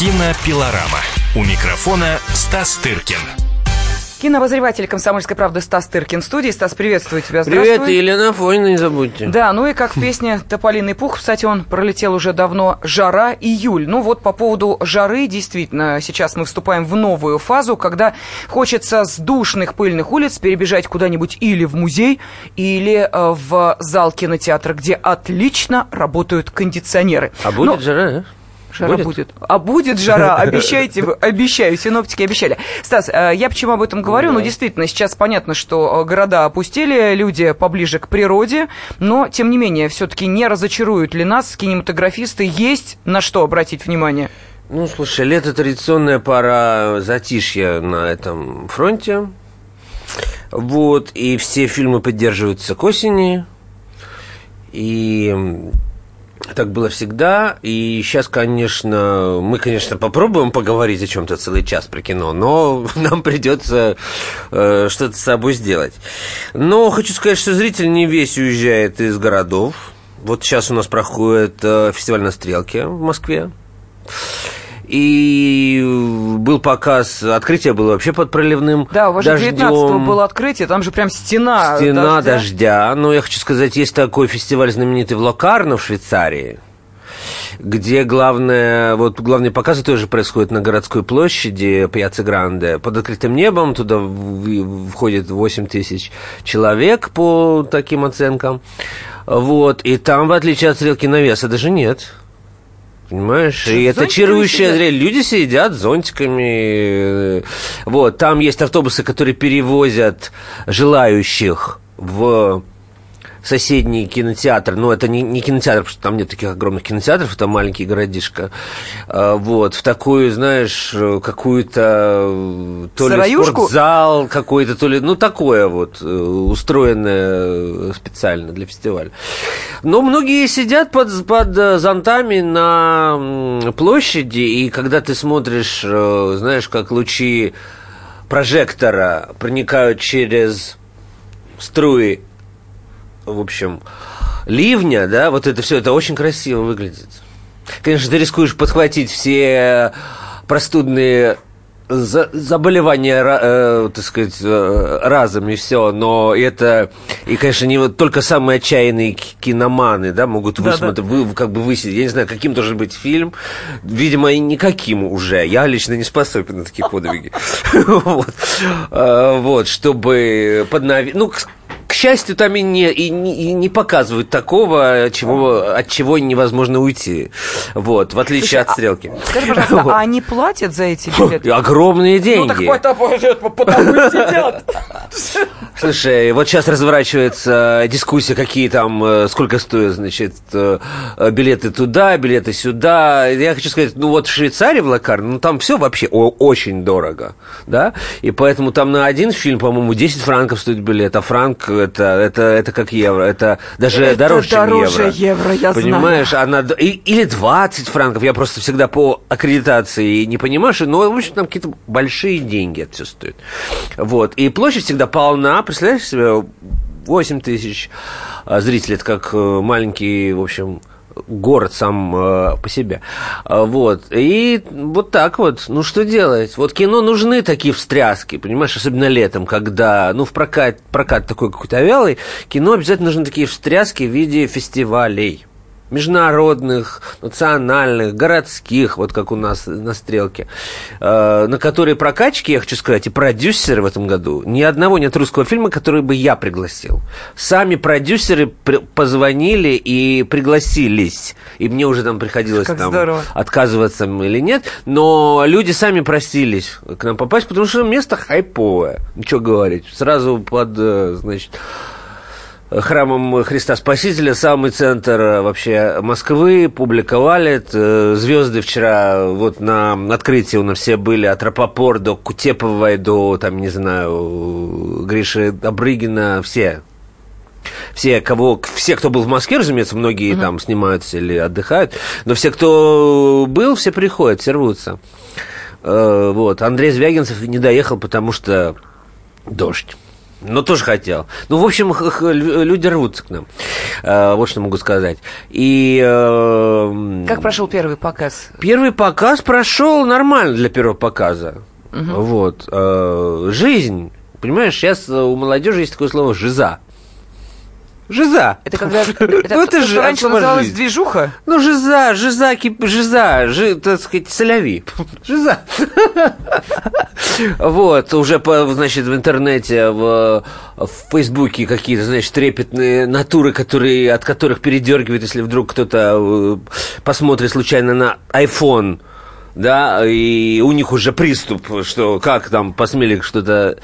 Кинопилорама. У микрофона Стас Тыркин. Кинообозреватель «Комсомольской правды» Стас Тыркин в студии. Стас, приветствую тебя. Привет, и Елена Фойна не забудьте. Да, ну и как в песне «Тополиный пух», кстати, он пролетел уже давно, «Жара, июль». Ну вот по поводу жары, действительно, сейчас мы вступаем в новую фазу, когда хочется с душных пыльных улиц перебежать куда-нибудь или в музей, или э, в зал кинотеатра, где отлично работают кондиционеры. А будет Но... жара, а? Жара будет? будет. А будет жара, обещайте вы, обещаю, синоптики обещали. Стас, э, я почему об этом говорю? Ну, действительно, сейчас понятно, что э, города опустили, люди поближе к природе, но, тем не менее, все-таки не разочаруют ли нас кинематографисты? Есть на что обратить внимание? Ну, слушай, лето традиционная пора затишья на этом фронте. Вот, и все фильмы поддерживаются к осени. И так было всегда, и сейчас, конечно, мы, конечно, попробуем поговорить о чем-то целый час про кино, но нам придется э, что-то с собой сделать. Но хочу сказать, что зритель не весь уезжает из городов. Вот сейчас у нас проходит э, фестиваль на Стрелке в Москве. И был показ, открытие было вообще под проливным Да, у вас же 19 было открытие, там же прям стена Стена дождя. дождя. Но я хочу сказать, есть такой фестиваль знаменитый в Локарно в Швейцарии, где главное, вот главные показы тоже происходят на городской площади Пьяцца Гранде. Под открытым небом туда входит 8 тысяч человек по таким оценкам. Вот, и там, в отличие от стрелки навеса, даже нет. Понимаешь? И это чарующее зрелище. Люди сидят зонтиками. Вот, там есть автобусы, которые перевозят желающих в соседний кинотеатр, но это не, не кинотеатр, потому что там нет таких огромных кинотеатров, это маленький городишко, а, вот, в такую, знаешь, какую-то то ли спортзал какой-то, то ли, ну, такое вот, э, устроенное специально для фестиваля. Но многие сидят под, под зонтами на площади, и когда ты смотришь, э, знаешь, как лучи прожектора проникают через струи в общем, ливня, да, вот это все, это очень красиво выглядит. Конечно, ты рискуешь подхватить все простудные заболевания, э, так сказать, э, разом и все, но это, и, конечно, не вот только самые отчаянные киноманы, да, могут высмотреть, да, да. вы, как бы высидеть, я не знаю, каким должен быть фильм, видимо, никаким уже, я лично не способен на такие подвиги, э, вот, чтобы подновить, ну, к счастью, там и не, и не, и не показывают такого, чего, от чего невозможно уйти. Вот, в отличие Слушай, от стрелки. А, скажи, пожалуйста, вот. а они платят за эти билеты? Огромные деньги. Ну так потому сидят. Слушай, вот сейчас разворачивается дискуссия, какие там, э, сколько стоят, значит, э, билеты туда, билеты сюда. Я хочу сказать, ну вот в Швейцарии, в Лакар, ну там все вообще очень дорого, да, и поэтому там на один фильм, по-моему, 10 франков стоит билет, а франк это, это, это как евро, это даже это дороже, дороже, чем евро. евро я Понимаешь, знаю. она, и, или 20 франков, я просто всегда по аккредитации не понимаю, что, ну, в общем, там какие-то большие деньги это все стоит. Вот, и площадь всегда полна, представляешь себе, 8 тысяч а, зрителей, это как э, маленький, в общем, город сам э, по себе. А, вот. И вот так вот. Ну, что делать? Вот кино нужны такие встряски, понимаешь, особенно летом, когда, ну, в прокат, прокат такой какой-то вялый, кино обязательно нужны такие встряски в виде фестивалей международных, национальных, городских, вот как у нас на стрелке, э, на которые прокачки, я хочу сказать, и продюсеры в этом году, ни одного нет русского фильма, который бы я пригласил. Сами продюсеры позвонили и пригласились. И мне уже там приходилось как там здорово. отказываться или нет. Но люди сами просились к нам попасть, потому что место хайповое. Ничего говорить. Сразу под, э, значит, храмом Христа Спасителя, самый центр э, вообще Москвы, публика валит, э, звезды вчера вот на открытии у нас все были от Рапопор до Кутеповой, до, там, не знаю, Гриши Абрыгина, все, все, кого, все, кто был в Москве, разумеется, многие uh-huh. там снимаются или отдыхают, но все, кто был, все приходят, все рвутся. Э, вот. Андрей Звягинцев не доехал, потому что дождь. Но тоже хотел. Ну, в общем, люди рвутся к нам. Э, вот что могу сказать. И... Э, как прошел первый показ? Первый показ прошел нормально для первого показа. Угу. Вот. Э, жизнь. Понимаешь, сейчас у молодежи есть такое слово «жиза». Жиза. Это когда... Это, ну, это же, раньше называлось жизнь. движуха? Ну, жиза, жиза, кип, жиза, жи, так сказать, соляви. Жиза. Вот, уже, значит, в интернете, в, в Фейсбуке какие-то, значит, трепетные натуры, которые, от которых передергивает, если вдруг кто-то э, посмотрит случайно на iPhone да, и у них уже приступ, что как там посмели что-то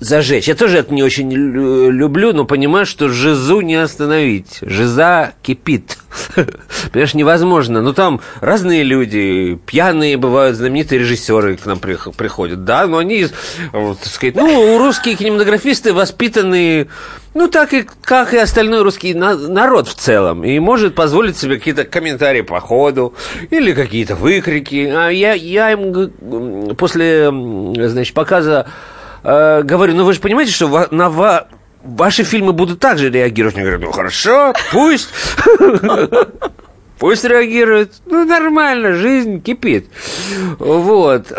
зажечь. Я тоже это не очень люблю, но понимаю, что жизу не остановить. Жиза кипит. Понимаешь, невозможно. Ну, там разные люди, пьяные бывают, знаменитые режиссеры к нам приходят, да, но они, так сказать, ну, русские кинематографисты воспитанные, ну, так и, как и остальной русский народ в целом, и может позволить себе какие-то комментарии по ходу или какие-то выкрики. А я, я им после, значит, показа э, говорю, ну вы же понимаете, что на ва ваши фильмы будут также реагировать. Мне говорят, ну хорошо, пусть. Пусть реагируют. Ну, нормально, жизнь кипит. Вот.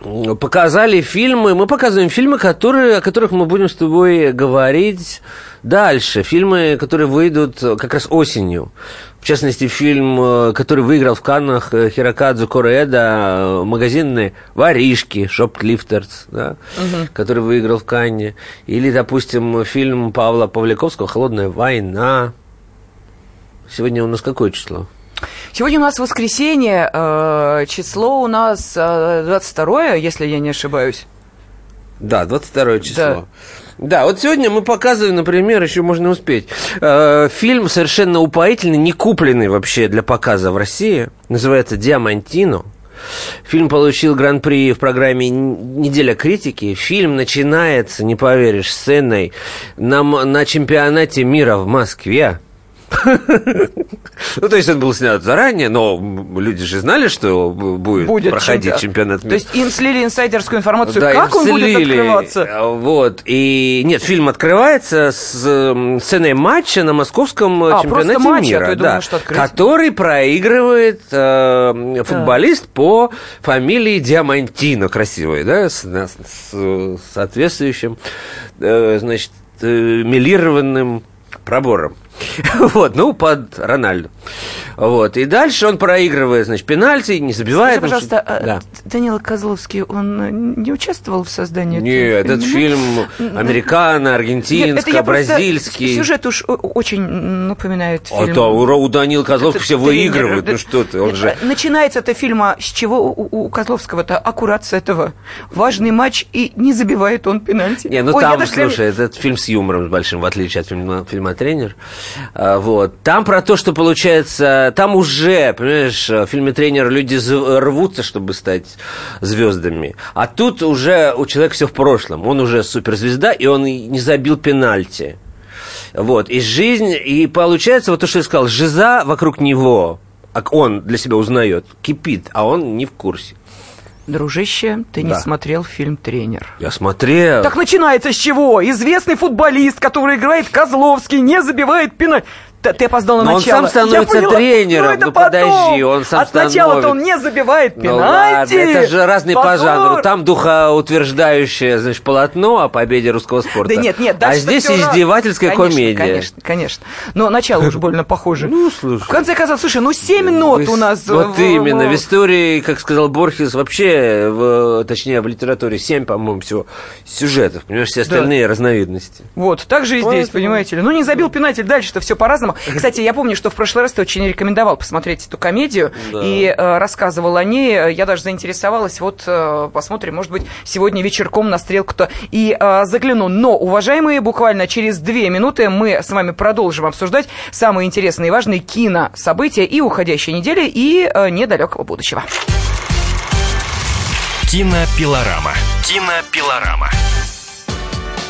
Показали фильмы. Мы показываем фильмы, которые, о которых мы будем с тобой говорить дальше. Фильмы, которые выйдут как раз осенью. В частности, фильм, э, который выиграл в Каннах э, Хирокадзу Кореэда, э, магазинные воришки, шопклифтерс, да, угу. который выиграл в Канне. Или, допустим, фильм Павла Павликовского «Холодная война». Сегодня у нас какое число? Сегодня у нас воскресенье, число у нас 22, если я не ошибаюсь. Да, 22 число. Да. Да, вот сегодня мы показываем, например, еще можно успеть, э, фильм совершенно упоительный, не купленный вообще для показа в России. Называется «Диамантино». Фильм получил гран-при в программе «Неделя критики». Фильм начинается, не поверишь, сценой на, на чемпионате мира в Москве. Ну, то есть он был снят заранее, но люди же знали, что будет, будет проходить чемпионат, мира. То есть им слили инсайдерскую информацию, да, как он слили, будет открываться? Э, вот, и нет, фильм открывается с сценой матча на московском а, чемпионате матча, мира, да, думала, что который проигрывает э, футболист да. по фамилии Диамантино, красивый, да, с, с, с соответствующим, э, значит, э, милированным пробором. Вот, ну, под Рональду. Вот, и дальше он проигрывает, значит, пенальти, не забивает. Скажи, пожалуйста, а да. Данила Козловский, он э, не участвовал в создании Нет, этого фильма? этот фильм американо, аргентинско, бразильский. Сюжет уж очень напоминает а фильм. А то у, у Данила Козловского все выигрывают, ну что ты, он же... Э, начинается это фильма с чего у, у Козловского-то? Аккурат с этого. Важный матч, и не забивает он пенальти. Не, ну Ой, там, слушай, этот фильм с юмором с большим, в отличие от фильма, фильма «Тренер». А, вот. Там про то, что получается... Там уже, понимаешь, в фильме «Тренер» люди рвутся, чтобы стать звездами. А тут уже у человека все в прошлом. Он уже суперзвезда, и он не забил пенальти. Вот. И жизнь... И получается, вот то, что я сказал, жиза вокруг него, он для себя узнает, кипит, а он не в курсе. Дружище, ты да. не смотрел фильм «Тренер». Я смотрел. Так начинается с чего? Известный футболист, который играет Козловский, не забивает пенальти. Ты опоздал на Но начало. он сам становится поняла, тренером. Ну, подожди, он сам От начала-то он не забивает пенальти. Ну ладно, это же разные Позор. по жанру. Там духоутверждающее, значит, полотно о победе русского спорта. Да нет, нет. А здесь издевательская конечно, комедия. Конечно, конечно. Но начало уже больно похоже. Ну, слушай. В конце концов, слушай, ну семь нот у нас. Вот именно. В истории, как сказал Борхес, вообще, точнее, в литературе семь, по-моему, всего сюжетов. Понимаешь, все остальные разновидности. Вот, так же и здесь, понимаете ли. Ну, не забил пенальти, дальше-то все по-разному. Кстати, я помню, что в прошлый раз ты очень рекомендовал посмотреть эту комедию да. и э, рассказывал о ней. Я даже заинтересовалась. Вот э, посмотрим, может быть, сегодня вечерком на стрелку-то и э, загляну. Но, уважаемые, буквально через две минуты мы с вами продолжим обсуждать самые интересные и важные кинособытия и уходящей недели, и э, недалекого будущего. Кинопилорама. Кинопилорама.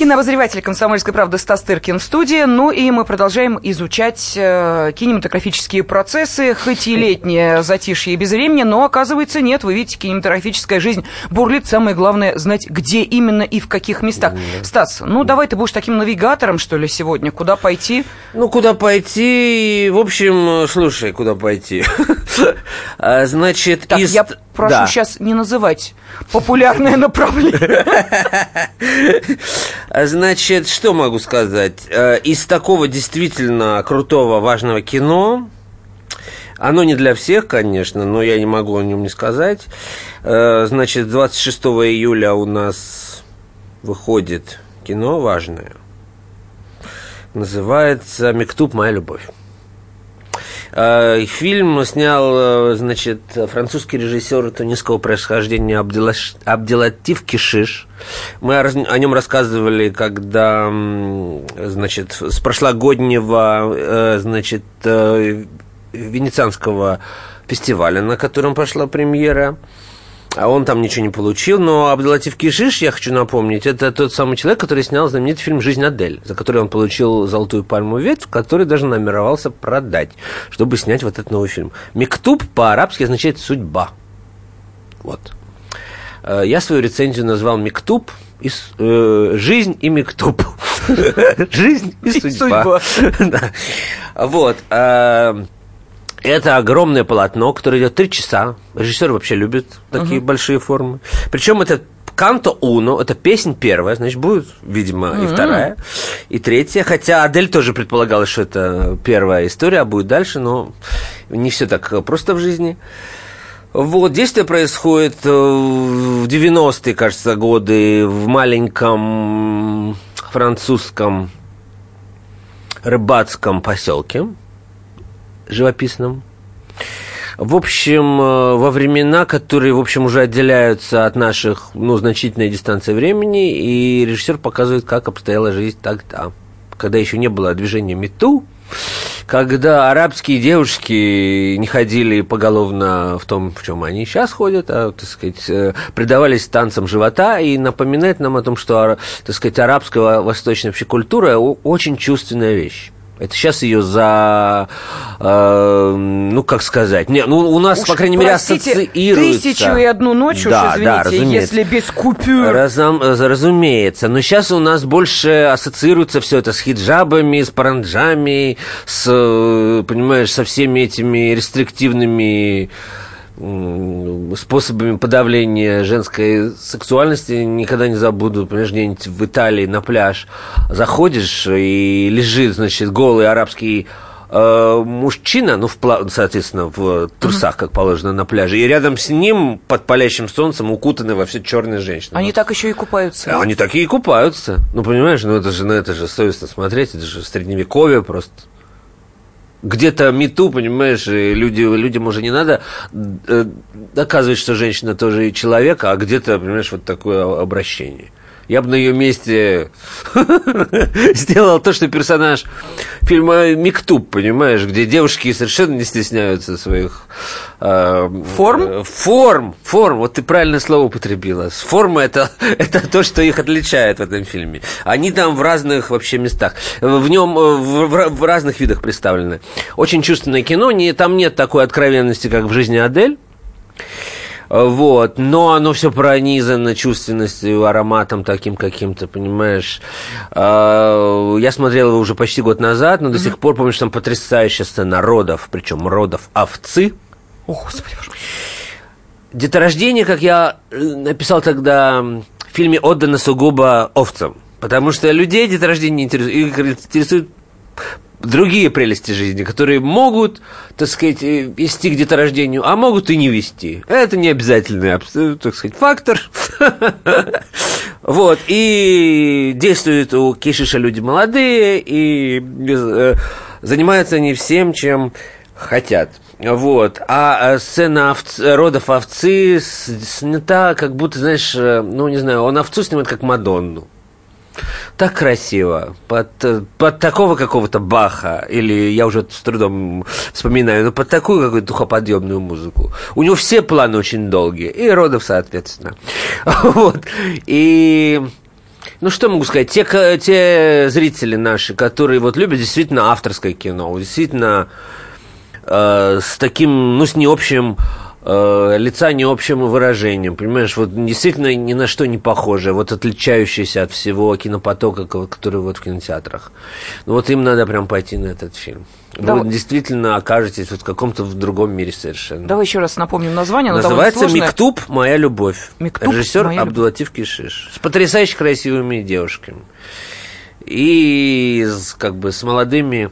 Кинообозреватель «Комсомольской правды» Стас Тыркин в студии. Ну и мы продолжаем изучать э, кинематографические процессы, хоть и летнее затишье и безвремение, но оказывается нет. Вы видите, кинематографическая жизнь бурлит. Самое главное знать, где именно и в каких местах. Mm. Стас, ну давай ты будешь таким навигатором, что ли, сегодня? Куда пойти? Ну, куда пойти? В общем, слушай, куда пойти? А, значит, так, из... я прошу да. сейчас не называть популярное направление. Значит, что могу сказать? Э, из такого действительно крутого, важного кино, оно не для всех, конечно, но я не могу о нем не сказать. Э, значит, 26 июля у нас выходит кино важное. Называется «Мектуб. Моя любовь». Э, фильм снял, э, значит, французский режиссер тунисского происхождения Абдилаш... Абдилатив Кишиш. Мы о нем рассказывали, когда, значит, с прошлогоднего, э, значит, венецианского фестиваля, на котором пошла премьера а он там ничего не получил. Но Абдулатив Кишиш, я хочу напомнить, это тот самый человек, который снял знаменитый фильм «Жизнь Адель», за который он получил «Золотую пальму ветвь», который даже намеровался продать, чтобы снять вот этот новый фильм. «Мектуб» по-арабски означает «судьба». Вот. Э, я свою рецензию назвал «Мектуб», и, э, жизнь и мектуб. Жизнь и судьба. Вот. Это огромное полотно, которое идет три часа. Режиссер вообще любит такие uh-huh. большие формы. Причем это Канто Уно, это песня первая, значит, будет, видимо, mm-hmm. и вторая, и третья. Хотя Адель тоже предполагала, что это первая история, а будет дальше, но не все так просто в жизни. Вот, действие происходит э, в 90-е, кажется, годы в маленьком французском рыбацком поселке живописном. В общем, э, во времена, которые, в общем, уже отделяются от наших, ну, значительной дистанции времени, и режиссер показывает, как обстояла жизнь тогда, когда еще не было движения МИТУ, когда арабские девушки не ходили поголовно в том, в чем они сейчас ходят, а, так сказать, э, предавались танцам живота и напоминает нам о том, что, так сказать, арабская восточная вообще культура очень чувственная вещь. Это сейчас ее за, э, ну как сказать, не, ну у нас Уж, по крайней мере ассоциируется. Тысячу и одну ночь да, уж, извините, да, если без купюр. Разум, разумеется, но сейчас у нас больше ассоциируется все это с хиджабами, с паранджами, с, понимаешь, со всеми этими рестриктивными способами подавления женской сексуальности никогда не забуду. Понимаешь, где-нибудь в Италии на пляж заходишь и лежит, значит, голый арабский э, мужчина, ну, в, соответственно, в трусах, как положено, на пляже, и рядом с ним под палящим солнцем укутаны во все черные женщины. Они ну, так еще и купаются. Они такие и купаются. Ну, понимаешь, ну это же, ну, это же совестно смотреть, это же средневековье просто где-то мету, понимаешь, и люди, людям уже не надо э, доказывать, что женщина тоже человек, а где-то, понимаешь, вот такое обращение я бы на ее месте сделал то, что персонаж фильма «Миктуб», понимаешь, где девушки совершенно не стесняются своих... Э, форм? Э, форм, форм, вот ты правильное слово употребила. Форма это, – это то, что их отличает в этом фильме. Они там в разных вообще местах. В нем э, в, в, в разных видах представлены. Очень чувственное кино, не, там нет такой откровенности, как в «Жизни Адель». Вот, но оно все пронизано чувственностью, ароматом таким каким-то, понимаешь. А, я смотрел его уже почти год назад, но до сих пор помню, что там потрясающая сцена родов, причем родов овцы. О, Господи, боже. Деторождение, как я э, написал тогда, в фильме отдано сугубо овцам. Потому что людей деторождение интересует. Их интересует другие прелести жизни, которые могут, так сказать, э, вести к деторождению, а могут и не вести. Это не обязательный, абс- так сказать, фактор. Вот, и действуют у Кишиша люди молодые, и э, занимаются они всем, чем хотят. Вот. А э, сцена овц- родов овцы снята, как будто, знаешь, э, ну, не знаю, он овцу снимает как Мадонну. Так красиво. Под, под такого какого-то Баха, или я уже с трудом вспоминаю, но под такую какую-то духоподъемную музыку. У него все планы очень долгие, и родов, соответственно. Вот. И... Ну, что могу сказать? Те, те зрители наши, которые вот любят действительно авторское кино, действительно э, с таким, ну, с необщим э, лица необщим выражением, понимаешь, вот действительно ни на что не похоже, вот отличающееся от всего кинопотока, ко- который вот в кинотеатрах. Ну вот им надо прям пойти на этот фильм. Да. Вы действительно окажетесь вот в каком-то в другом мире совершенно. Давай еще раз напомним название. Называется. «Миктуб. Моя любовь». «Миктуб. Режиссер Моя любовь». Абдулатив Кишиш. С потрясающе красивыми девушками. И с, как бы с молодыми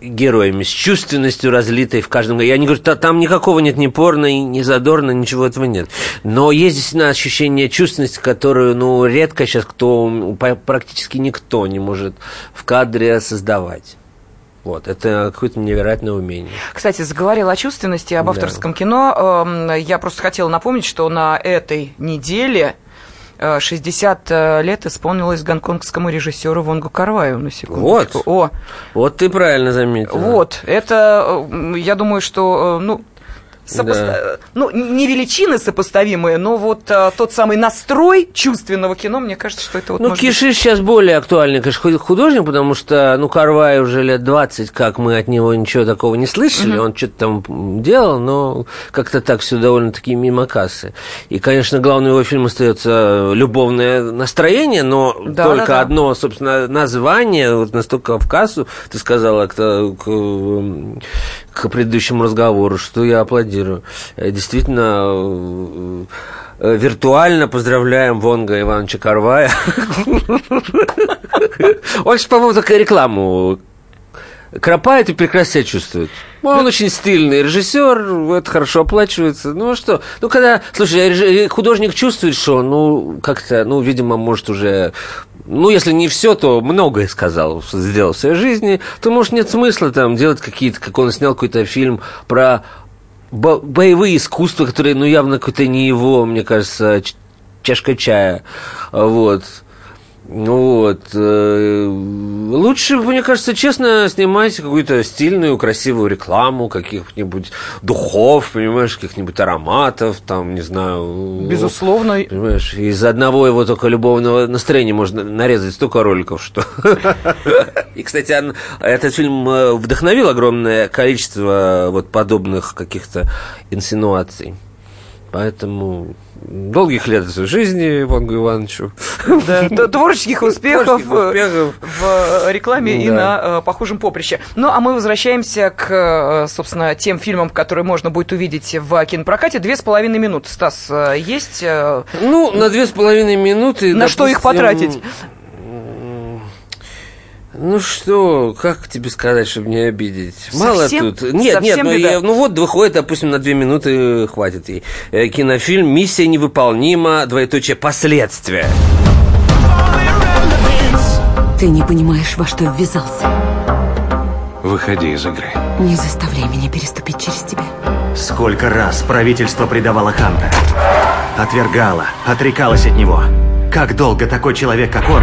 героями, с чувственностью разлитой в каждом. Я не говорю, та- там никакого нет ни порно, ни задорно, ничего этого нет. Но есть действительно ощущение чувственности, которую, ну, редко сейчас кто, практически никто не может в кадре создавать. Вот, это какое-то невероятное умение. Кстати, заговорил о чувственности, об Да. авторском кино. Эм, Я просто хотела напомнить, что на этой неделе 60 э, лет исполнилось гонконгскому режиссеру Вонгу Карваю, на секундочку. Вот. О, Вот ты правильно заметил. вот, это, э, я думаю, что, э, ну, сопоста- Да. ну, не величины сопоставимые, но вот э, тот самый настрой чувственного кино, мне кажется, что это вот Ну, может быть- Кишиш сейчас более актуальный, конечно, ху- художник, потому что, ну, Карвай уже лет 20, как мы от него ничего такого не слышали, он что-то там делал, но как-то так все довольно-таки мимо кассы. И, конечно, главным его фильм остается любовное настроение, но Да, только да, да. одно, собственно, название, вот настолько в кассу, ты сказала к, к, к предыдущему разговору, что я аплодирую. Э, Действительно, э, э, виртуально поздравляем Вонга Ивановича Карвая. Он же, по-моему, такая рекламу кропает и прекрасно себя чувствует. Он очень стильный режиссер, это хорошо оплачивается. Ну а что? Ну, когда, слушай, художник чувствует, что, ну, как-то, ну, видимо, может уже, ну, если не все, то многое сказал, сделал в своей жизни, то, может, нет смысла там делать какие-то, как он снял какой-то фильм про бо- боевые искусства, которые, ну, явно какой-то не его, мне кажется, чашка чая. Вот. Ну Вот. э, Лучше, мне кажется, честно снимать какую-то стильную, красивую рекламу каких-нибудь духов, понимаешь, каких-нибудь ароматов, там, не знаю. Безусловно. Понимаешь, из одного его только любовного настроения можно нарезать столько роликов, что... И, кстати, этот фильм э, вдохновил огромное количество вот подобных каких-то инсинуаций. Поэтому долгих лет жизни Вонгу Ивановичу. Да, творческих успехов, успехов. в э, рекламе и Да. на э, похожем поприще. Ну, а мы возвращаемся к, э, собственно, тем фильмам, которые можно будет увидеть в кинопрокате. Две с половиной минуты. Стас, есть... Ну, на две с половиной минуты... На что их допустим, потратить? Ну что, как тебе сказать, чтобы не обидеть? Мало Совсем- тут. Нет, нет, совсем ну, беда. я- ну вот выходит, допустим, на две минуты хватит ей. Э, Кинофильм «Миссия невыполнима. Двоеточие последствия». Ты не понимаешь, во что ввязался. Выходи из игры. Не заставляй меня переступить через тебя. Сколько раз правительство предавало Ханта? Отвергало, отрекалось от него. Как долго такой человек, как он,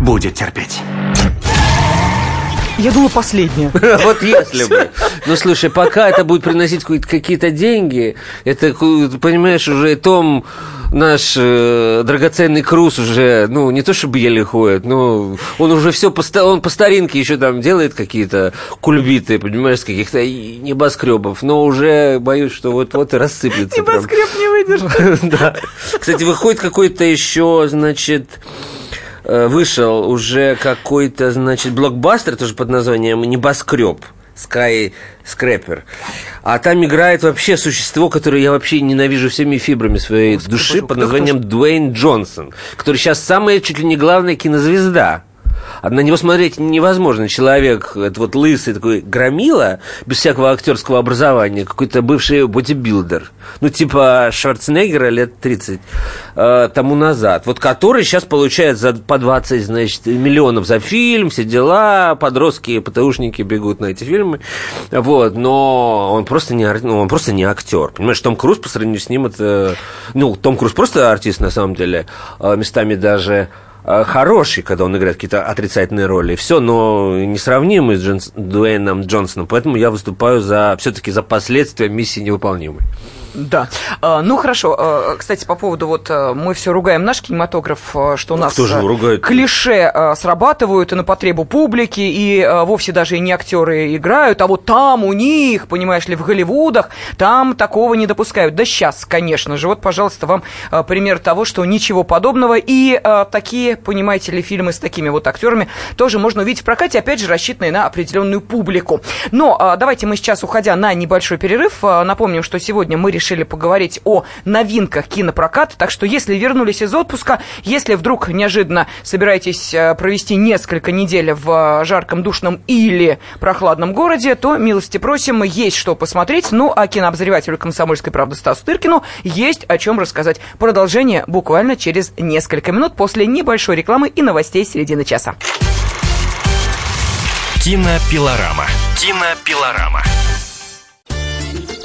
будет терпеть? Я думаю, последнее. Вот если бы. Ну, слушай, пока это будет приносить какие-то- деньги, это, понимаешь, уже Том, наш э, драгоценный Круз уже, ну, не то чтобы еле ходит, но он уже все по, он по старинке еще там делает какие-то кульбиты, понимаешь, с каких-то небоскребов, но уже боюсь, что вот-вот и рассыплется. прям. Небоскреб не выдержит. Да. Кстати, выходит какой-то еще, значит, вышел уже какой-то, значит, блокбастер, тоже под названием «Небоскреб». Sky Scraper. А там играет вообще существо, которое я вообще ненавижу всеми фибрами своей души, под названием Дуэйн Джонсон, который сейчас самая чуть ли не главная кинозвезда. А на него смотреть невозможно. Человек, это вот лысый такой громила, без всякого актерского образования, какой-то бывший бодибилдер. Ну, типа Шварценеггера лет 30 э, тому назад. Вот который сейчас получает за, по 20, значит, миллионов за фильм, все дела, подростки, ПТУшники бегут на эти фильмы. Вот, но он просто не, ну, он просто не актер. Понимаешь, Том Круз по сравнению с ним это... Ну, Том Круз просто артист, на самом деле, э, местами даже хороший, когда он играет какие-то отрицательные роли. Все, но несравнимый с Джонс, Дуэйном Джонсоном. Поэтому я выступаю за все-таки за последствия миссии невыполнимой. Да. А, ну хорошо. А, кстати, по поводу вот а, мы все ругаем наш кинематограф, что у нас Кто же ругает? клише срабатывают и на потребу публики, и вовсе даже и не актеры играют, а вот там у них, понимаешь ли, в Голливудах, там такого не допускают. Да сейчас, конечно же. Вот, пожалуйста, вам пример того, что ничего подобного. И такие, понимаете ли, фильмы с такими вот актерами тоже можно увидеть в прокате, опять же, рассчитанные на определенную публику. Но давайте мы сейчас, уходя на небольшой перерыв, напомним, что сегодня мы решили решили поговорить о новинках кинопроката. Так что, если вернулись из отпуска, если вдруг неожиданно собираетесь э, провести несколько недель в э, жарком, душном или прохладном городе, то милости просим, есть что посмотреть. Ну, а кинообозревателю «Комсомольской правды» Стасу Тыркину есть о чем рассказать. Продолжение буквально через несколько минут после небольшой рекламы и новостей середины часа. Кинопилорама. Кинопилорама.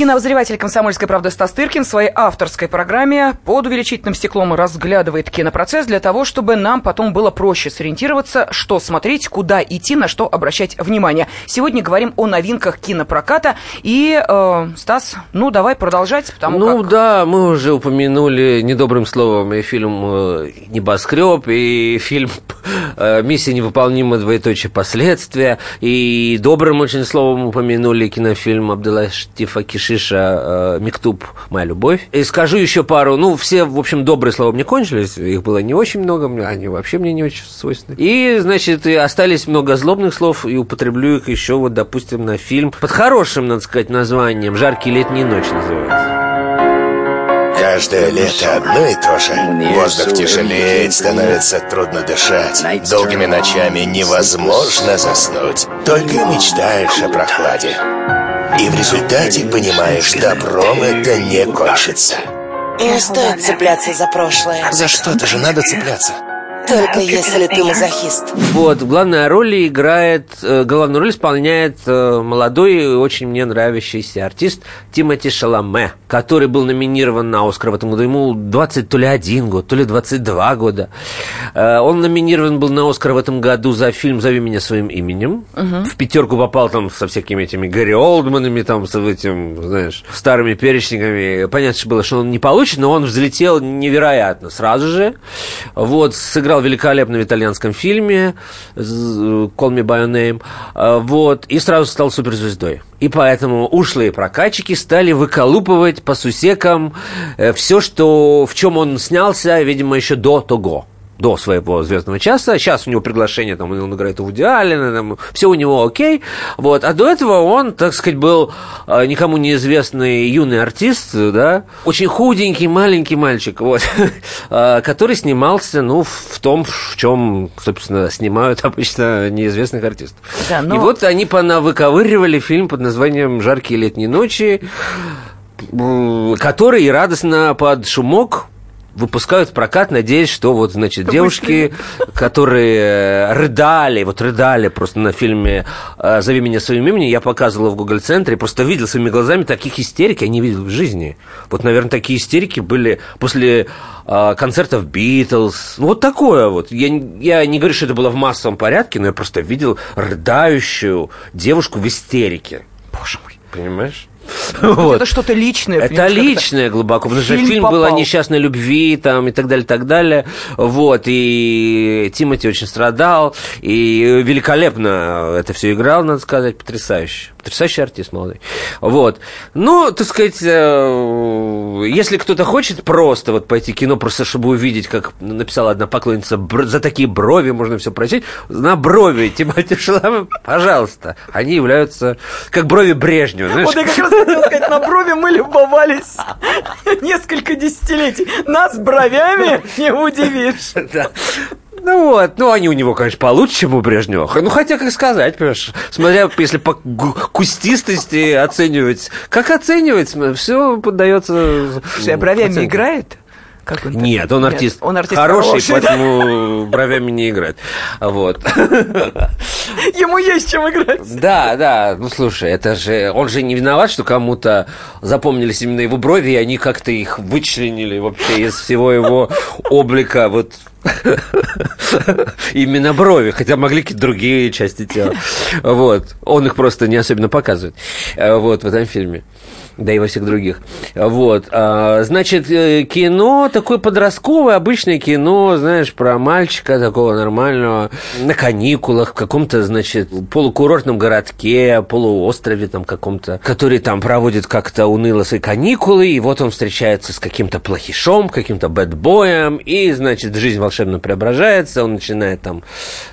Кинообозреватель «Комсомольской правды» Стас Тыркин в своей авторской программе под увеличительным стеклом разглядывает кинопроцесс для того, чтобы нам потом было проще сориентироваться, что смотреть, куда идти, на что обращать внимание. Сегодня говорим о новинках кинопроката. И, э, Стас, ну, давай продолжать, потому Ну, как... да, мы уже упомянули недобрым словом и фильм э, «Небоскреб», и фильм э, «Миссия невыполнима. Двоеточие последствия», и добрым очень словом упомянули кинофильм Абдулаштифа Киши Шиша, э, Миктуб, моя любовь. И скажу еще пару, ну, все, в общем, добрые слова мне кончились, их было не очень много, они вообще мне не очень свойственны. И, значит, и остались много злобных слов, и употреблю их еще, вот, допустим, на фильм под хорошим, надо сказать, названием «Жаркие летние ночи» называется. Каждое лето одно и то же. Воздух тяжелеет, становится трудно дышать. Долгими ночами невозможно заснуть. Только мечтаешь о прохладе. И в результате понимаешь, добром это не кончится. Не стоит цепляться за прошлое. За что-то же надо цепляться. Только если ты мазохист. Вот, главная роль играет, э, главную роль исполняет э, молодой и очень мне нравящийся артист Тимоти Шаламе, который был номинирован на Оскар в этом году. Ему 20 то ли один год, то ли 22 года. Э, он номинирован был на Оскар в этом году за фильм «Зови меня своим именем». Мгм. В пятерку попал там со всякими этими Гарри Олдманами, там, с этим, знаешь, старыми перечниками. Понятно что было, что он не получит, но он взлетел невероятно сразу же. Вот, сыграл великолепно в итальянском фильме «Call me by your name». А, Вот, и сразу стал суперзвездой. И поэтому ушлые прокатчики стали выколупывать по сусекам все, что, в чем он снялся, видимо, еще до того до своего звездного часа. Сейчас у него приглашение, там, он играет у Вуди Аллена, там, все у него окей. Вот. А до этого он, так сказать, был э, никому неизвестный юный артист, да, очень худенький, маленький мальчик, вот, э, который снимался, ну, в том, в чем, собственно, снимают обычно неизвестных артистов. Да, но- И вот они выковыривали фильм под названием «Жаркие летние ночи», который радостно под шумок выпускают в прокат, надеясь, что вот, значит, девушки, которые рыдали, вот рыдали просто на фильме э, «Зови меня своим именем», я показывал в Google центре просто видел своими глазами таких истерик, я не видел в жизни. Вот, наверное, такие истерики были после э, концертов Битлз, вот такое вот. Я, я не говорю, что это было в массовом порядке, но я просто видел рыдающую девушку в истерике. Боже мой. Понимаешь? Вот. Это что-то личное. Это личное глубоко, потому что фильм, фильм был о несчастной любви там, и так далее, так далее. Вот, и Тимати очень страдал, и великолепно это все играл, надо сказать, потрясающе. Потрясающий артист молодой. Вот. Ну, так сказать, э, если кто-то хочет просто вот пойти кино, просто чтобы увидеть, как написала одна поклонница, за такие брови можно все просить, на брови Тимати Шаламов, пожалуйста, они являются как брови Брежнева. Знаешь? Вот я как раз хотел сказать, на брови мы любовались несколько десятилетий. Нас бровями не удивишь. Да. Ну вот, ну они у него, конечно, получше, чем у Брежнева. Ну хотя, как сказать, понимаешь, смотря, если по кустистости оценивать. Как оценивать, все поддается... А бровями играет? Как он Нет, он артист, Нет, он артист хороший, хороший, поэтому бровями не играет. Вот. Ему есть чем играть. Да, да. Ну слушай, это же он же не виноват, что кому-то запомнились именно его брови, и они как-то их вычленили вообще из всего его облика. Вот Именно брови, хотя могли какие-то другие части тела. Вот. Он их просто не особенно показывает. Вот, в этом фильме да и во всех других. Вот. А, значит, э, кино такое подростковое, обычное кино, знаешь, про мальчика такого нормального, на каникулах, в каком-то, значит, полукурортном городке, полуострове там каком-то, который там проводит как-то уныло свои каникулы, и вот он встречается с каким-то плохишом, каким-то бэтбоем, и, значит, жизнь волшебно преображается, он начинает там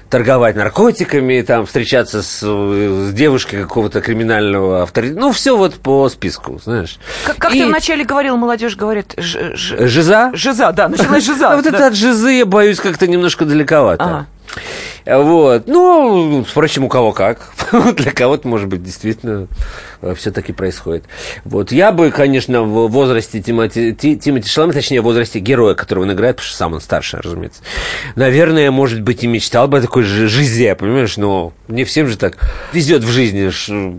торговать наркотиками, там, встречаться с, с девушкой какого-то криминального авторитета. Ну, все вот по списку, знаешь. Как, как и... ты вначале говорил, молодежь говорит... Ж, ж... Жиза? Жиза, да, началась жиза. Вот это от жизы, я боюсь, как-то немножко далековато. Вот. Ну, впрочем, у кого как. Для кого-то, может быть, действительно э, все таки происходит. Вот. Я бы, конечно, в возрасте Тимати, Тимати Шалами, точнее, в возрасте героя, которого он играет, потому что сам он старше, разумеется. Наверное, может быть, и мечтал бы о такой жизни, понимаешь, но не всем же так везет в жизни.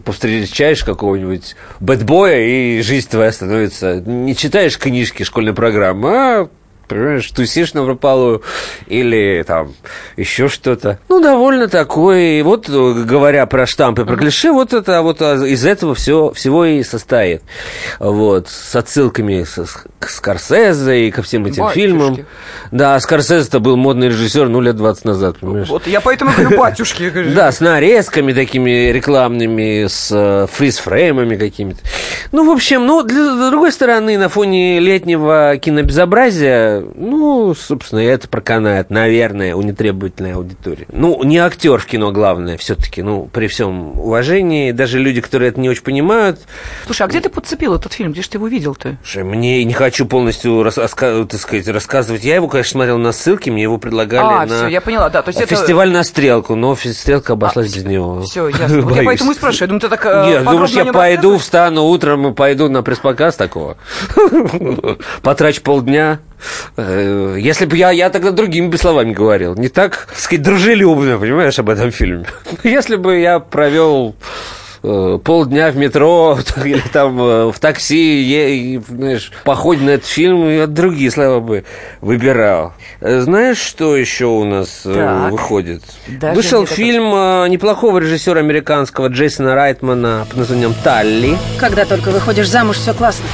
Повстречаешь какого-нибудь бэтбоя, и жизнь твоя становится... Не читаешь книжки школьной программы, а понимаешь, тусишь на пропалую или там еще что-то. Ну, довольно такой. Вот говоря про штампы, про клише, вот это вот из этого все, всего и состоит. Вот, с отсылками к Скорсезе и ко всем этим батюшки. фильмам. Да, Скорсезе-то был модный режиссер, ну, лет 20 назад, понимаешь? Вот, я поэтому говорю батюшки. Да, с нарезками такими рекламными, с э, фриз-фреймами какими-то. Ну, в общем, ну, с другой стороны, на фоне летнего кинобезобразия ну, собственно, это проканает, наверное, у нетребовательной аудитории. Ну, не актер в кино главное все-таки, ну, при всем уважении, даже люди, которые это не очень понимают. Слушай, а где ты подцепил этот фильм? Где же ты его видел-то? Мне не хочу полностью так сказать, рассказывать. Я его, конечно, смотрел на ссылке, мне его предлагали а, на все, я поняла, да. То есть фестиваль это... на стрелку, но стрелка обошлась а, без него. Все, ясно. Вот я поэтому и спрашиваю. Я думаю, ты так э, Нет, думаешь, я пойду, встану утром и пойду на пресс-показ такого? Потрачу полдня, если бы я, я тогда другими бы словами говорил. Не так, так сказать, дружелюбно, понимаешь, об этом фильме. Если бы я провел э, полдня в метро или там э, в такси, е, знаешь, походе на этот фильм, я другие слова бы выбирал. Знаешь, что еще у нас так. выходит? Даже Вышел фильм так... неплохого режиссера американского Джейсона Райтмана под названием «Талли». Когда только выходишь замуж, все классно.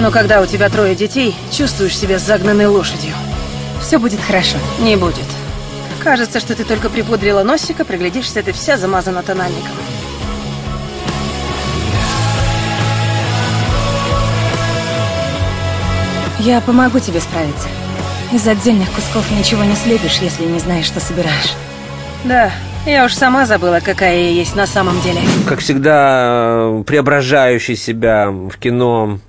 Но когда у тебя трое детей, чувствуешь себя загнанной лошадью. Все будет хорошо. Не будет. Кажется, что ты только припудрила носика, приглядишься, ты вся замазана тональником. Я помогу тебе справиться. Из отдельных кусков ничего не слепишь, если не знаешь, что собираешь. Да, я уж сама забыла, какая я есть на самом деле. Как всегда, преображающий себя в кино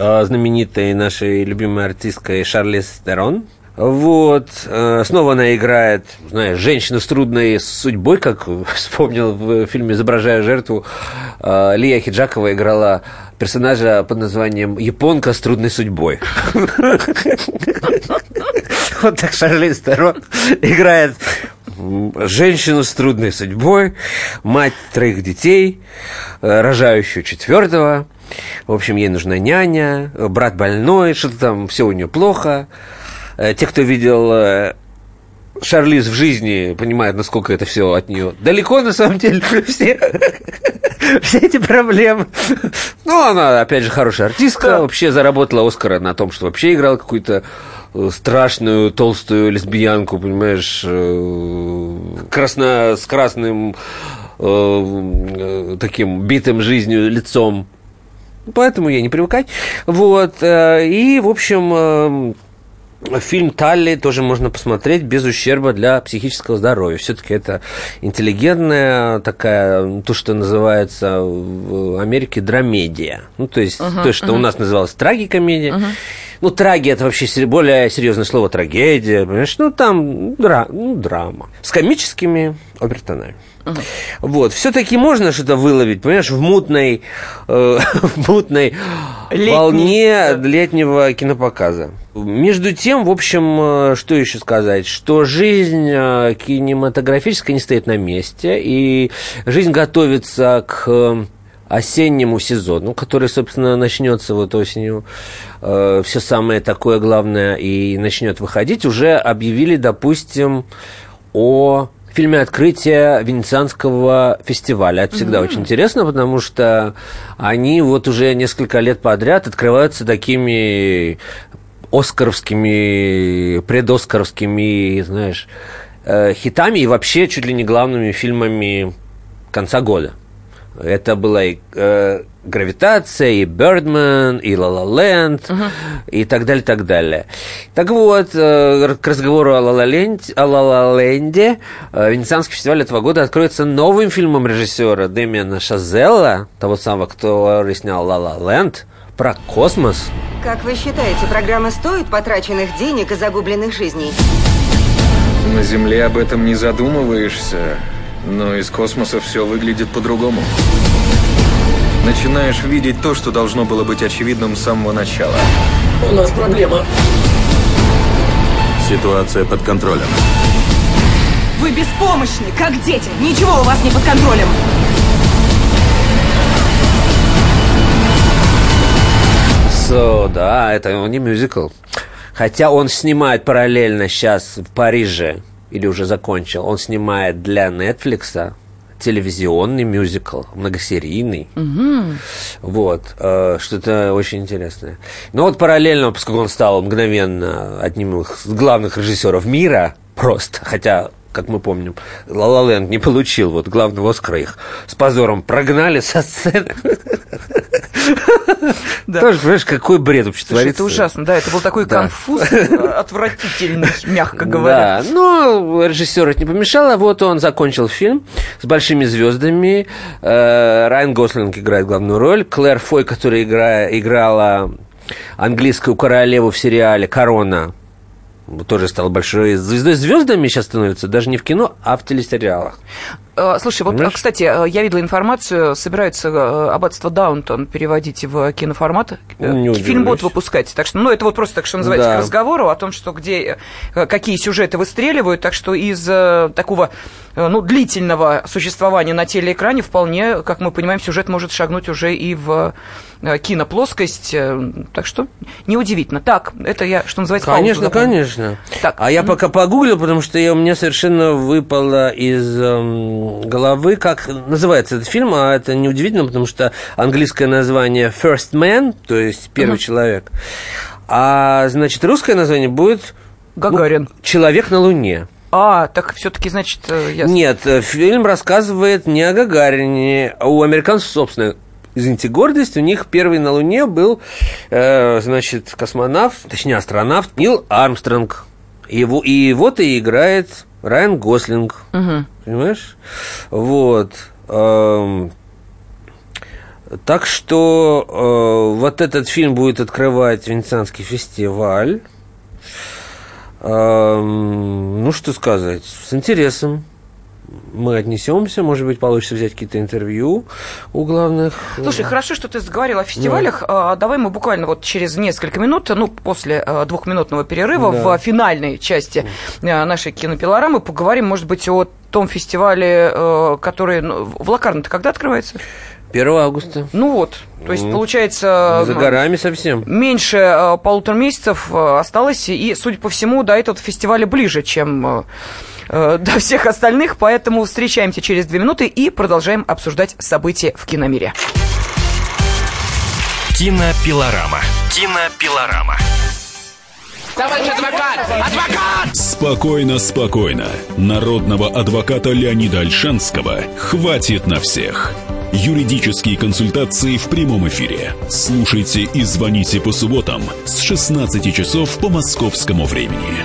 знаменитой нашей любимой артисткой Шарлиз Терон. Вот. Э, снова она играет, знаешь, женщина с трудной судьбой, как вспомнил в фильме «Изображая жертву». Э, Лия Хиджакова играла персонажа под названием «Японка с трудной судьбой». Вот так Шарлиз Стерон играет женщину с трудной судьбой, мать троих детей, э, рожающую четвертого. В общем, ей нужна няня, брат больной, что-то там, все у нее плохо. Э, те, кто видел э, Шарлиз в жизни понимают, насколько это все от нее далеко, на самом деле, все, все эти проблемы. Ну, она, опять же, хорошая артистка, вообще заработала Оскара на том, что вообще играла какую-то э, страшную толстую лесбиянку, понимаешь, красно, с красным таким битым жизнью лицом. Поэтому ей не привыкать. Вот. И, в общем, Фильм «Талли» тоже можно посмотреть без ущерба для психического здоровья. Все-таки это интеллигентная такая, то, что называется в Америке драмедия. Ну, то есть uh-huh, то, что uh-huh. у нас называлось трагикомедия. Uh-huh. Ну, трагия – это вообще более серьезное слово трагедия, понимаешь? Ну, там дра- ну, драма. С комическими обертонами. Угу. Вот, все-таки можно что-то выловить, понимаешь, в мутной, э, в мутной Летний, волне летнего кинопоказа. Между тем, в общем, э, что еще сказать, что жизнь э, кинематографическая не стоит на месте, и жизнь готовится к осеннему сезону, который, собственно, начнется вот осенью, э, все самое такое главное и начнет выходить, уже объявили, допустим, о фильме открытия Венецианского фестиваля. Это всегда mm-hmm. очень интересно, потому что они вот уже несколько лет подряд открываются такими оскаровскими, предоскаровскими, знаешь, э, хитами и вообще чуть ли не главными фильмами конца года. Это была и э, «Гравитация», и «Бёрдман», и «Ла Ла Ленд», и так далее, так далее. Так вот, э, к разговору о «Ла Ла, Ленд, о Ла Ла Ленде», э, Венецианский фестиваль этого года откроется новым фильмом режиссера Дэмиана Шазелла, того самого, кто снял «Ла Ла Ленд», про космос. Как вы считаете, программа стоит потраченных денег и загубленных жизней? На Земле об этом не задумываешься. Но из космоса все выглядит по-другому. Начинаешь видеть то, что должно было быть очевидным с самого начала. У нас проблема. Ситуация под контролем. Вы беспомощны, как дети. Ничего у вас не под контролем. So, да, это не мюзикл. Хотя он снимает параллельно сейчас в Париже или уже закончил, он снимает для Netflix телевизионный мюзикл, многосерийный. Угу. Вот, э, что-то очень интересное. Но вот параллельно, поскольку он стал мгновенно одним из главных режиссеров мира, просто, хотя как мы помним, Ла Ла Ленд не получил вот главного Оскара, их с позором прогнали со сцены. Да. Тоже, понимаешь, какой бред вообще Слушай, творится. Это ужасно, да, это был такой да. конфуз отвратительный, мягко говоря. Да, но режиссер это не помешало, вот он закончил фильм с большими звездами. Э, Райан Гослинг играет главную роль, Клэр Фой, которая играла английскую королеву в сериале «Корона», тоже стал большой звездой. Звездами сейчас становятся даже не в кино, а в телесериалах. Э, слушай, вот, Понимаешь? кстати, э, я видела информацию, собираются э, аббатство Даунтон переводить в киноформат, не фильм будут выпускать. Так что, ну, это вот просто так, что называется, да. к разговору о том, что где, какие сюжеты выстреливают. Так что из такого, ну, длительного существования на телеэкране вполне, как мы понимаем, сюжет может шагнуть уже и в киноплоскость. Так что неудивительно. Так, это я, что называется, Конечно, конечно. Так. А я пока погуглил, потому что я, у меня совершенно выпало из эм, головы, как называется этот фильм, а это неудивительно, потому что английское название First Man, то есть первый uh-huh. человек, а значит русское название будет Гагарин. Ну, Человек на Луне. А, так все-таки, значит, э, ясно. Нет, э, фильм рассказывает не о Гагарине, а у американцев, собственно, извините, гордость. У них первый на Луне был, э, значит, космонавт, точнее, астронавт Нил Армстронг. Его, и вот и играет Райан Гослинг. Угу. Понимаешь? Вот. Эм, так что э, вот этот фильм будет открывать Венецианский фестиваль. Эм, ну, что сказать, с интересом мы отнесемся, может быть, получится взять какие-то интервью у главных. Слушай, хорошо, что ты заговорил о фестивалях. Да. Давай мы буквально вот через несколько минут, ну, после э, двухминутного перерыва да. в финальной части э, нашей кинопилорамы поговорим, может быть, о том фестивале, э, который ну, в Лакарно-то когда открывается? 1 августа. Ну вот, то есть, получается... За горами совсем. Меньше полутора месяцев осталось, и, судя по всему, до этого фестиваля ближе, чем э, до всех остальных, поэтому встречаемся через две минуты и продолжаем обсуждать события в киномире. Кинопилорама. Кинопилорама. Товарищ адвокат! Адвокат! Спокойно, спокойно. Народного адвоката Леонида Альшанского хватит на всех. Юридические консультации в прямом эфире. Слушайте и звоните по субботам с 16 часов по московскому времени.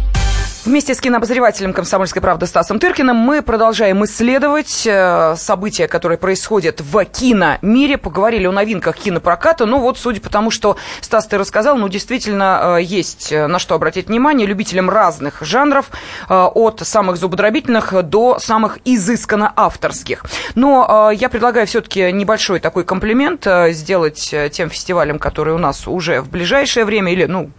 Вместе с кинообозревателем «Комсомольской правды» Стасом Тыркиным мы продолжаем исследовать э, события, которые происходят в киномире. Поговорили о новинках кинопроката. Ну вот, судя по тому, что Стас ты рассказал, ну действительно э, есть э, на что обратить внимание любителям разных жанров, от самых зубодробительных до самых изысканно авторских. Но я предлагаю все-таки небольшой такой комплимент сделать тем фестивалям, которые у нас уже в ближайшее время или, ну,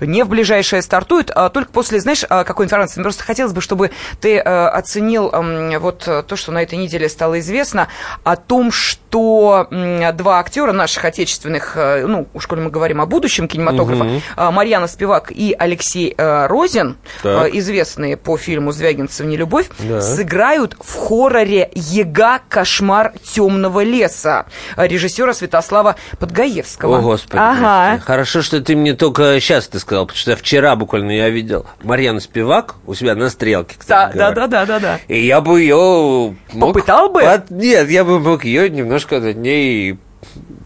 не в ближайшее стартуют, а только после, знаешь, какой информации. Мне просто хотелось бы, чтобы ты э, оценил э, вот то, что на этой неделе стало известно, о том, что э, два актера наших отечественных, э, ну, уж коли мы говорим о будущем кинематографа, угу. э, Марьяна Спивак и Алексей э, Розин, э, известные по фильму «Звягинцев не любовь», да. сыграют в хорроре «Ега. Кошмар темного леса» режиссера Святослава Подгаевского. О, Господи. Ага. Хорошо, что ты мне только сейчас ты сказал, потому что вчера буквально я видел Марьяна Спивак Спивак у себя на стрелке, кстати да, да, да, да, да, да. И я бы ее мог... Попытал бы? Под... Нет, я бы мог ее немножко над ней,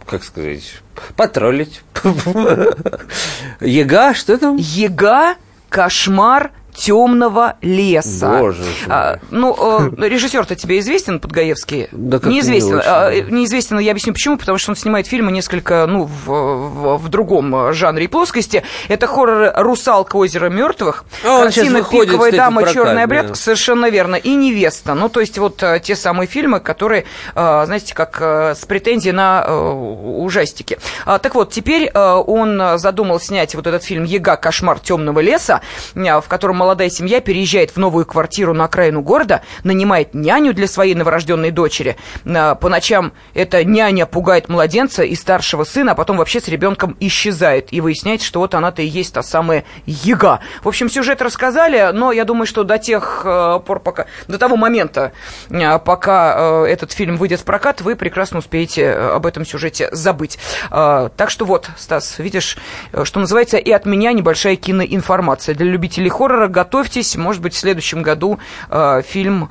как сказать, потроллить. Ега, что там? Ега, кошмар, темного леса. Боже а, ну, э, режиссер-то тебе известен, Подгаевский? Да неизвестен. Не а, неизвестен, я объясню почему, потому что он снимает фильмы несколько, ну, в, в, в другом жанре и плоскости. Это хоррор «Русалка озера мертвых», а картина выходит, «Пиковая кстати, дама. Черный обряд», да. совершенно верно, и «Невеста». Ну, то есть вот э, те самые фильмы, которые, э, знаете, как с претензией на ужастики. Так вот, теперь он задумал снять вот этот фильм «Ега. Кошмар темного леса», в котором молодая семья переезжает в новую квартиру на окраину города, нанимает няню для своей новорожденной дочери. А, по ночам эта няня пугает младенца и старшего сына, а потом вообще с ребенком исчезает. И выясняется, что вот она-то и есть та самая яга. В общем, сюжет рассказали, но я думаю, что до тех э, пор, пока, до того момента, э, пока э, этот фильм выйдет в прокат, вы прекрасно успеете об этом сюжете забыть. Так что вот, Стас, видишь, что называется, и от меня небольшая киноинформация. Для любителей хоррора готовьтесь, может быть, в следующем году э, фильм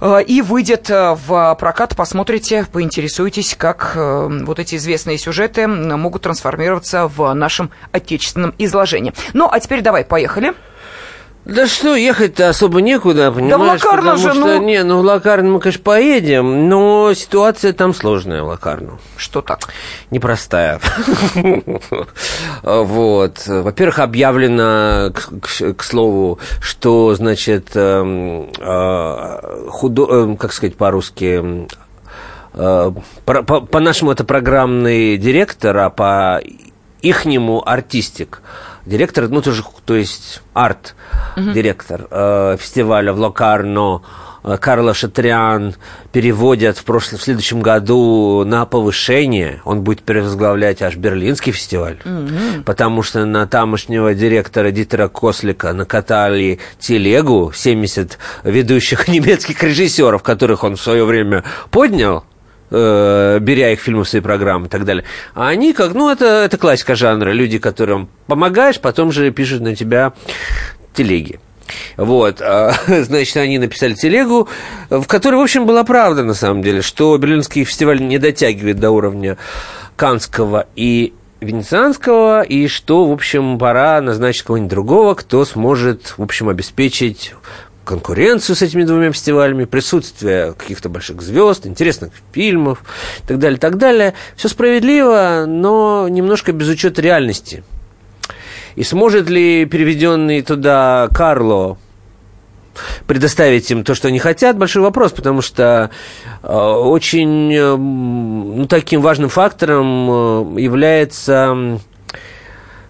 э, и выйдет э, в прокат, посмотрите, поинтересуйтесь, как вот эти известные сюжеты могут трансформироваться в нашем отечественном изложении. Ну, а теперь давай, поехали. Да что, ехать-то особо некуда, понимаешь? Да в Лакарно Потому же, что, ну... Не, ну в Лакарно мы, конечно, поедем, но ситуация там сложная в Лакарно. Что так? Непростая. Вот. Во-первых, объявлено, к слову, что, значит, эм, э, худо... Э, как сказать по-русски, э, по-нашему это программный директор, а по ихнему артистик директор, ну, тоже, то есть арт-директор э, фестиваля в Локарно, э, Карла Шатриан переводят в, прошлом, в следующем году на повышение. Он будет перевозглавлять аж Берлинский фестиваль. Mm-hmm. Потому что на тамошнего директора Дитера Кослика накатали телегу 70 ведущих немецких режиссеров, которых он в свое время поднял э, беря их фильмы в свои программы и так далее. А они как, ну, это, это классика жанра. Люди, которым помогаешь, потом же пишут на тебя телеги. Вот, а, значит, они написали телегу, в которой, в общем, была правда, на самом деле, что Берлинский фестиваль не дотягивает до уровня Канского и Венецианского, и что, в общем, пора назначить кого-нибудь другого, кто сможет, в общем, обеспечить конкуренцию с этими двумя фестивалями, присутствие каких-то больших звезд, интересных фильмов и так далее, так далее. Все справедливо, но немножко без учета реальности. И сможет ли переведенный туда Карло предоставить им то, что они хотят, большой вопрос, потому что э, очень э, ну, таким важным фактором э, является,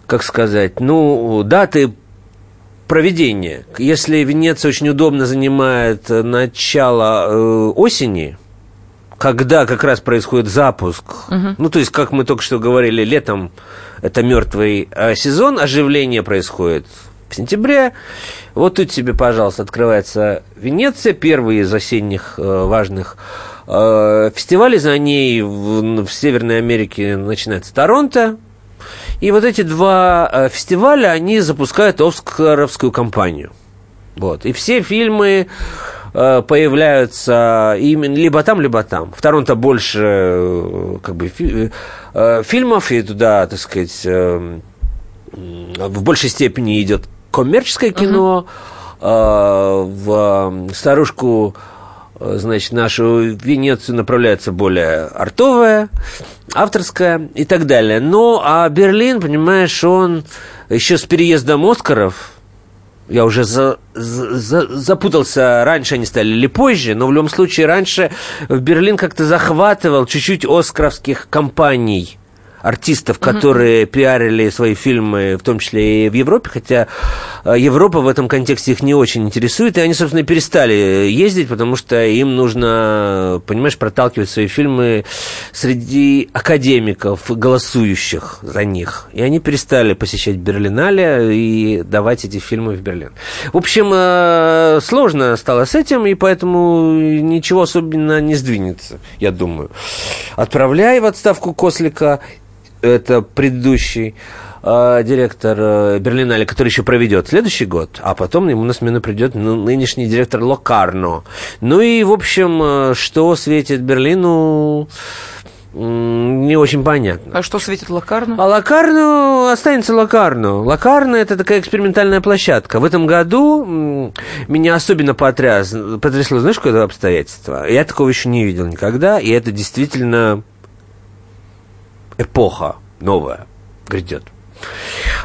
как сказать, ну, даты проведения. Если Венеция очень удобно занимает начало э, осени, когда как раз происходит запуск, Мгм. ну, то есть, как мы только что говорили, летом это мертвый э, сезон, оживление происходит в сентябре. Вот тут тебе, пожалуйста, открывается Венеция, первый из осенних э, важных э, фестивалей. За ней в, в Северной Америке начинается Торонто. И вот эти два э, фестиваля, они запускают Оскаровскую кампанию. Вот. И все фильмы э, появляются именно либо там, либо там. В Торонто больше э, как бы, фи- фильмов, и туда, так сказать, в большей степени идет коммерческое кино. Э, в старушку значит, нашу Венецию направляется более артовая, авторская и так далее. Но а Берлин, понимаешь, он еще с переездом Оскаров, я уже за- за- запутался, раньше они стали или позже, но в любом случае раньше в Берлин как-то захватывал чуть-чуть оскаровских компаний артистов, которые пиарили свои фильмы, в том числе и в Европе, хотя э, Европа в этом контексте их не очень интересует, и они, собственно, перестали ездить, потому что им нужно, понимаешь, проталкивать свои фильмы среди академиков, голосующих за них. И они перестали посещать Берлинале и давать эти фильмы в Берлин. В общем, э, сложно стало с этим, и поэтому ничего особенно не сдвинется, я думаю. Отправляй в отставку Кослика, это предыдущий э, директор э, Берлинале, который еще проведет следующий год, а потом ему на смену придет нынешний директор Локарно. Ну и, в общем, э, что светит Берлину, не очень понятно. А что светит Лакарну? А Лакарно останется Лакарно. Лакарно это такая экспериментальная площадка. В этом году меня особенно потряс, потрясло, знаешь, какое обстоятельство? Я такого еще не видел никогда, и это действительно эпоха новая грядет.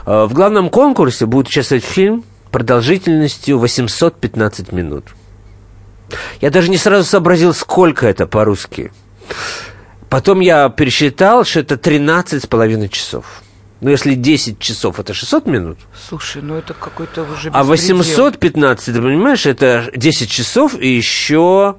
Э, В главном конкурсе будет участвовать фильм продолжительностью 815 минут. Я даже не сразу сообразил, сколько это по-русски. Потом я пересчитал, что это 13 с половиной часов. Ну, если 10 часов, это 600 минут. Слушай, ну это какой-то уже А беспредел. 815, ты понимаешь, это 10 часов и еще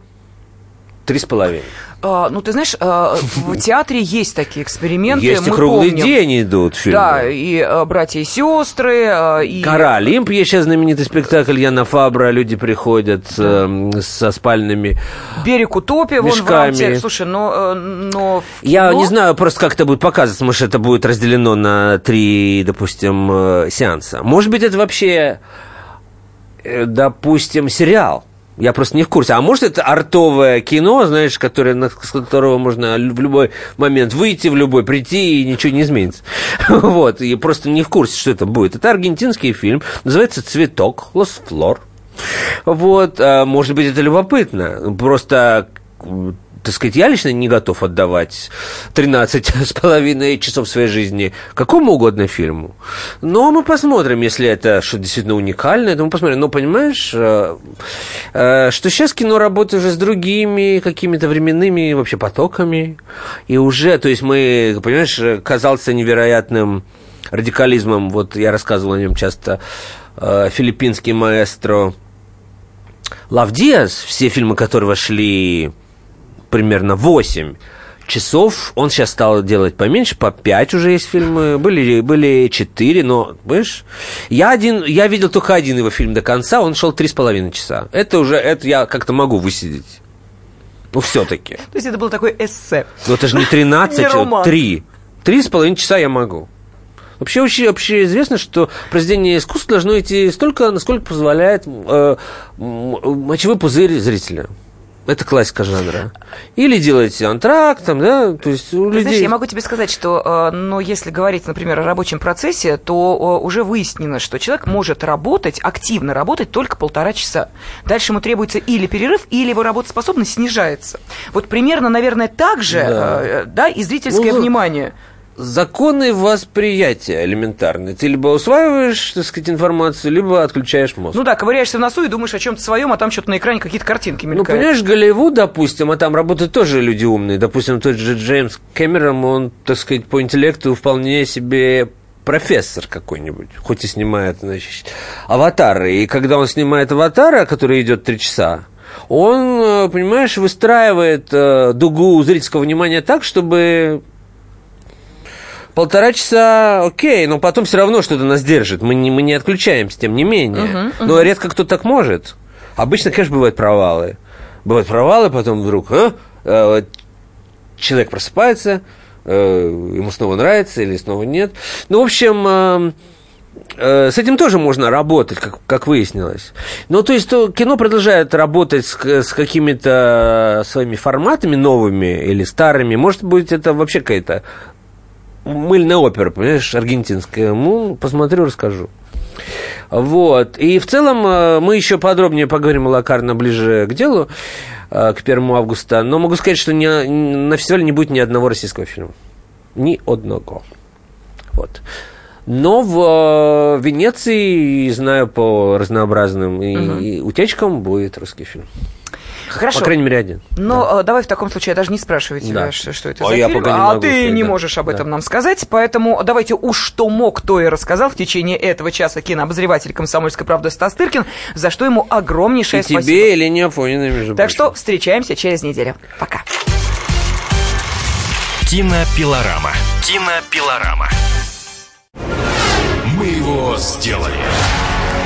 3,5. А, ну, ты знаешь, а, в театре есть такие эксперименты. Есть и круглый помним. день идут фильмы. Да, и а, братья и сестры, а, и... Кора Олимп, есть сейчас знаменитый спектакль Яна Фабра, люди приходят эм, со спальными Берег утопия, вон в рамте. Слушай, но, э, но в Я не знаю просто, как это будет показываться. Может, это будет разделено на три, допустим, э, сеанса. Может быть, это вообще, э, допустим, сериал. Я просто не в курсе. А может, это артовое кино, знаешь, которое, с которого можно в любой момент выйти, в любой прийти, и ничего не изменится. Вот. И просто не в курсе, что это будет. Это аргентинский фильм. Называется «Цветок». «Лос Флор». Вот, а, может быть, это любопытно. Просто, так сказать, я лично не готов отдавать 13 с половиной часов своей жизни какому угодно фильму. Но мы посмотрим, если это что действительно уникальное, то мы посмотрим. Но понимаешь, э, э, что сейчас кино работает уже с другими какими-то временными вообще потоками. И уже, то есть мы, понимаешь, казался невероятным радикализмом. Вот я рассказывал о нем часто. э, Филиппинский маэстро Лав Диас, все фильмы которого шли примерно 8 часов, он сейчас стал делать поменьше, по 5 уже есть фильмы, были, были 4, но, понимаешь, я, один, я видел только один его фильм до конца, он шел 3,5 часа. Это уже, это я как-то могу высидеть. Ну, все-таки. То есть это был такой эссе. Ну, это же не 13, Не а роман. 3. Три с половиной часа я могу. Вообще, вообще, вообще известно, что произведение искусства должно идти столько, насколько позволяет э, мочевой пузырь зрителя. Это классика жанра. Или делаете антракт, там, да, то есть у Ты людей... Знаешь, я могу тебе сказать, что, э, ну, если говорить, например, о рабочем процессе, то э, уже выяснено, что человек может работать, активно работать только полтора часа. Дальше ему требуется или перерыв, или его работоспособность снижается. Вот примерно, наверное, так же, Да. э, да, и зрительское Ну, внимание. Законы восприятия элементарные. Ты либо усваиваешь, так сказать, информацию, либо отключаешь мозг. Ну да, ковыряешься в носу и думаешь о чем-то своем, а там что-то на экране какие-то картинки Ну, мелькают. понимаешь, Голливуд, допустим, а там работают тоже люди умные. Допустим, тот же Джеймс Кэмерон, он, так сказать, по интеллекту вполне себе профессор какой-нибудь, хоть и снимает, значит, аватары. И когда он снимает аватара, который идет три часа, он, э, понимаешь, выстраивает э, дугу зрительского внимания так, чтобы полтора часа, окей, но потом все равно что-то нас держит. Мы не, мы не отключаемся, тем не менее. Мгм, Но мгм. редко кто так может. Обычно, конечно, бывают провалы. Бывают провалы, потом вдруг а? Э, человек просыпается, э, ему снова нравится или снова нет. Ну, в общем, э, э, с этим тоже можно работать, как, как выяснилось. Ну, то есть то, кино продолжает работать с, с какими-то своими форматами новыми или старыми. Может быть, это вообще какая-то мыльная опера, понимаешь, аргентинская. Ну, посмотрю, расскажу. Вот. И в целом э, мы еще подробнее поговорим о Лакарно ближе к делу, э, к 1 августа. Но могу сказать, что ни- на фестивале не будет ни одного российского фильма. Ни одного. Вот. Но в э, Венеции, знаю по разнообразным Мгм. и утечкам, будет русский фильм. Хорошо. По крайней мере, один. Но э, давай в таком случае, я даже не спрашиваю тебя, Да. что, что это А за я фильм, пока не а могу ты сказать, не да. можешь об этом Да. нам сказать, поэтому давайте уж что мог, то и рассказал в течение этого часа кинообозреватель «Комсомольской правды» Стас Тыркин, за что ему огромнейшее И тебе, спасибо. или не Афониной, между Так прочим. что встречаемся через неделю. Пока. Кинопилорама. Кинопилорама. Мы его сделали.